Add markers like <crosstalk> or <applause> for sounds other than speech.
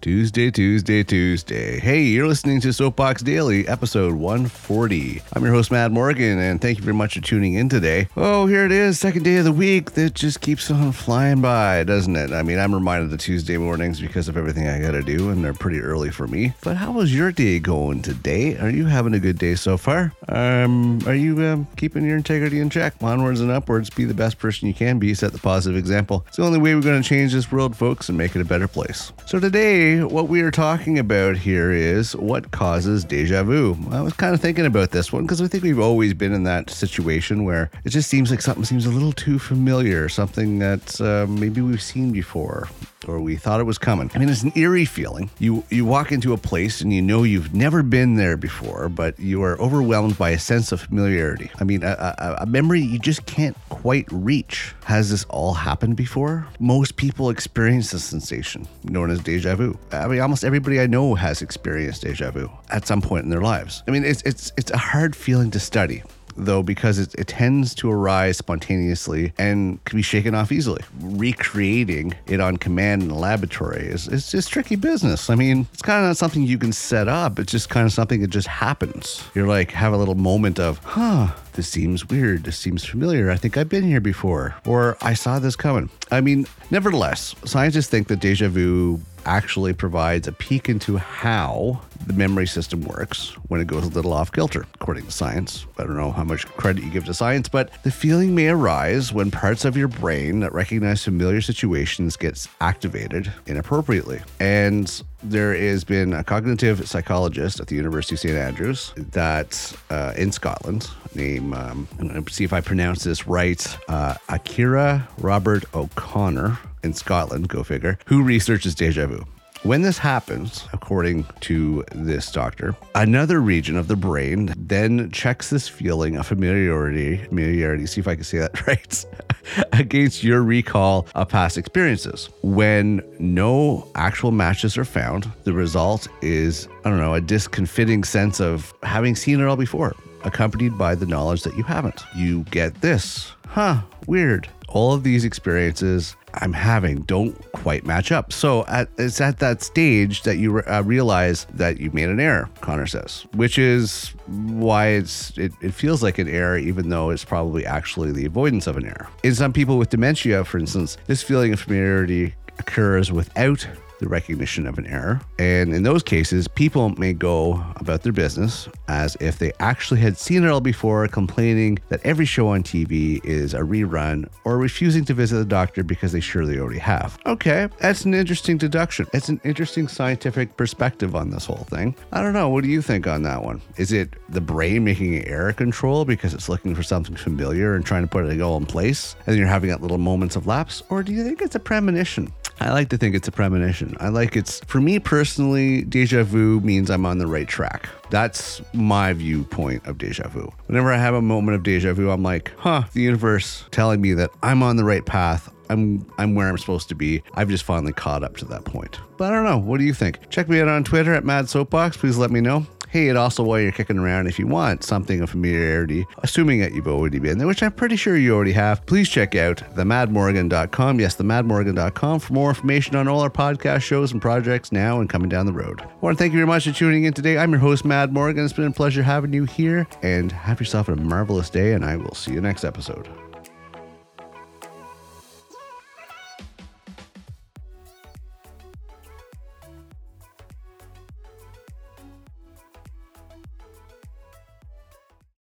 Tuesday, Tuesday, Tuesday. Hey, you're listening to Soapbox Daily, episode 140. I'm your host, Matt Morgan, and thank you very much for tuning in today. Oh, here it is, second day of the week that just keeps on flying by, doesn't it? I mean, I'm reminded of the Tuesday mornings because of everything I gotta do, and they're pretty early for me. But how was your day going today? Are you having a good day so far? Um, are you um, keeping your integrity in check? Onwards and upwards, be the best person you can be, set the positive example. It's the only way we're gonna change this world, folks, and make it a better place. So today, what we are talking about here is what causes deja vu. I was kind of thinking about this one because I think we've always been in that situation where it just seems like something seems a little too familiar, something that uh, maybe we've seen before or we thought it was coming. I mean, it's an eerie feeling. You you walk into a place and you know you've never been there before, but you are overwhelmed by a sense of familiarity. I mean, a, a, a memory you just can't quite reach. Has this all happened before? Most people experience this sensation known as deja vu. I mean, almost everybody I know has experienced deja vu at some point in their lives. I mean, it's it's it's a hard feeling to study though, because it, it, tends to arise spontaneously and can be shaken off easily. Recreating it on command in the laboratory is it's just tricky business. I mean, it's kind of not something you can set up. It's just kind of something that just happens. You're like, have a little moment of, huh, this seems weird. This seems familiar. I think I've been here before, or I saw this coming. I mean, nevertheless, scientists think that deja vu actually provides a peek into how the memory system works when it goes a little off kilter, according to science. I don't know how much credit you give to science, but the feeling may arise when parts of your brain that recognize familiar situations gets activated inappropriately. And there has been a cognitive psychologist at the University of St. Andrews that uh, in Scotland, name um, I'm going to see if I pronounce this right, uh, Akira Robert O'Connor in Scotland, go figure, who researches deja vu. When this happens, according to this doctor, another region of the brain then checks this feeling of familiarity, familiarity, see if I can say that <laughs> right, <laughs> against your recall of past experiences. When no actual matches are found, the result is, I don't know, a disconfitting sense of having seen it all before, accompanied by the knowledge that you haven't. You get this. Huh, weird. All of these experiences I'm having don't quite match up. So at, it's at that stage that you re- uh, realize that you made an error, Connor says, which is why it's it, it feels like an error, even though it's probably actually the avoidance of an error. In some people with dementia, for instance, this feeling of familiarity occurs without the recognition of an error. And in those cases, people may go about their business as if they actually had seen it all before, complaining that every show on TV is a rerun or refusing to visit the doctor because they surely already have. Okay, that's an interesting deduction. It's an interesting scientific perspective on this whole thing. I don't know. What do you think on that one? Is it the brain making an error control because it's looking for something familiar and trying to put it all in place? And you're having that little moments of lapse? Or do you think it's a premonition? I like to think it's a premonition. I like it's, for me personally, deja vu means I'm on the right track. That's my viewpoint of deja vu. Whenever I have a moment of deja vu, I'm like, huh, the universe telling me that I'm on the right path. I'm I'm where I'm supposed to be. I've just finally caught up to that point. But I don't know. What do you think? Check me out on Twitter at Mad Soapbox. Please let me know. Hey, and also while you're kicking around, if you want something of familiarity, assuming that you've already been there, which I'm pretty sure you already have, please check out themadmorgan.com. Yes, themadmorgan.com for more information on all our podcast shows and projects now and coming down the road. I want to thank you very much for tuning in today. I'm your host, Mad Morgan. It's been a pleasure having you here, and have yourself a marvelous day, and I will see you next episode.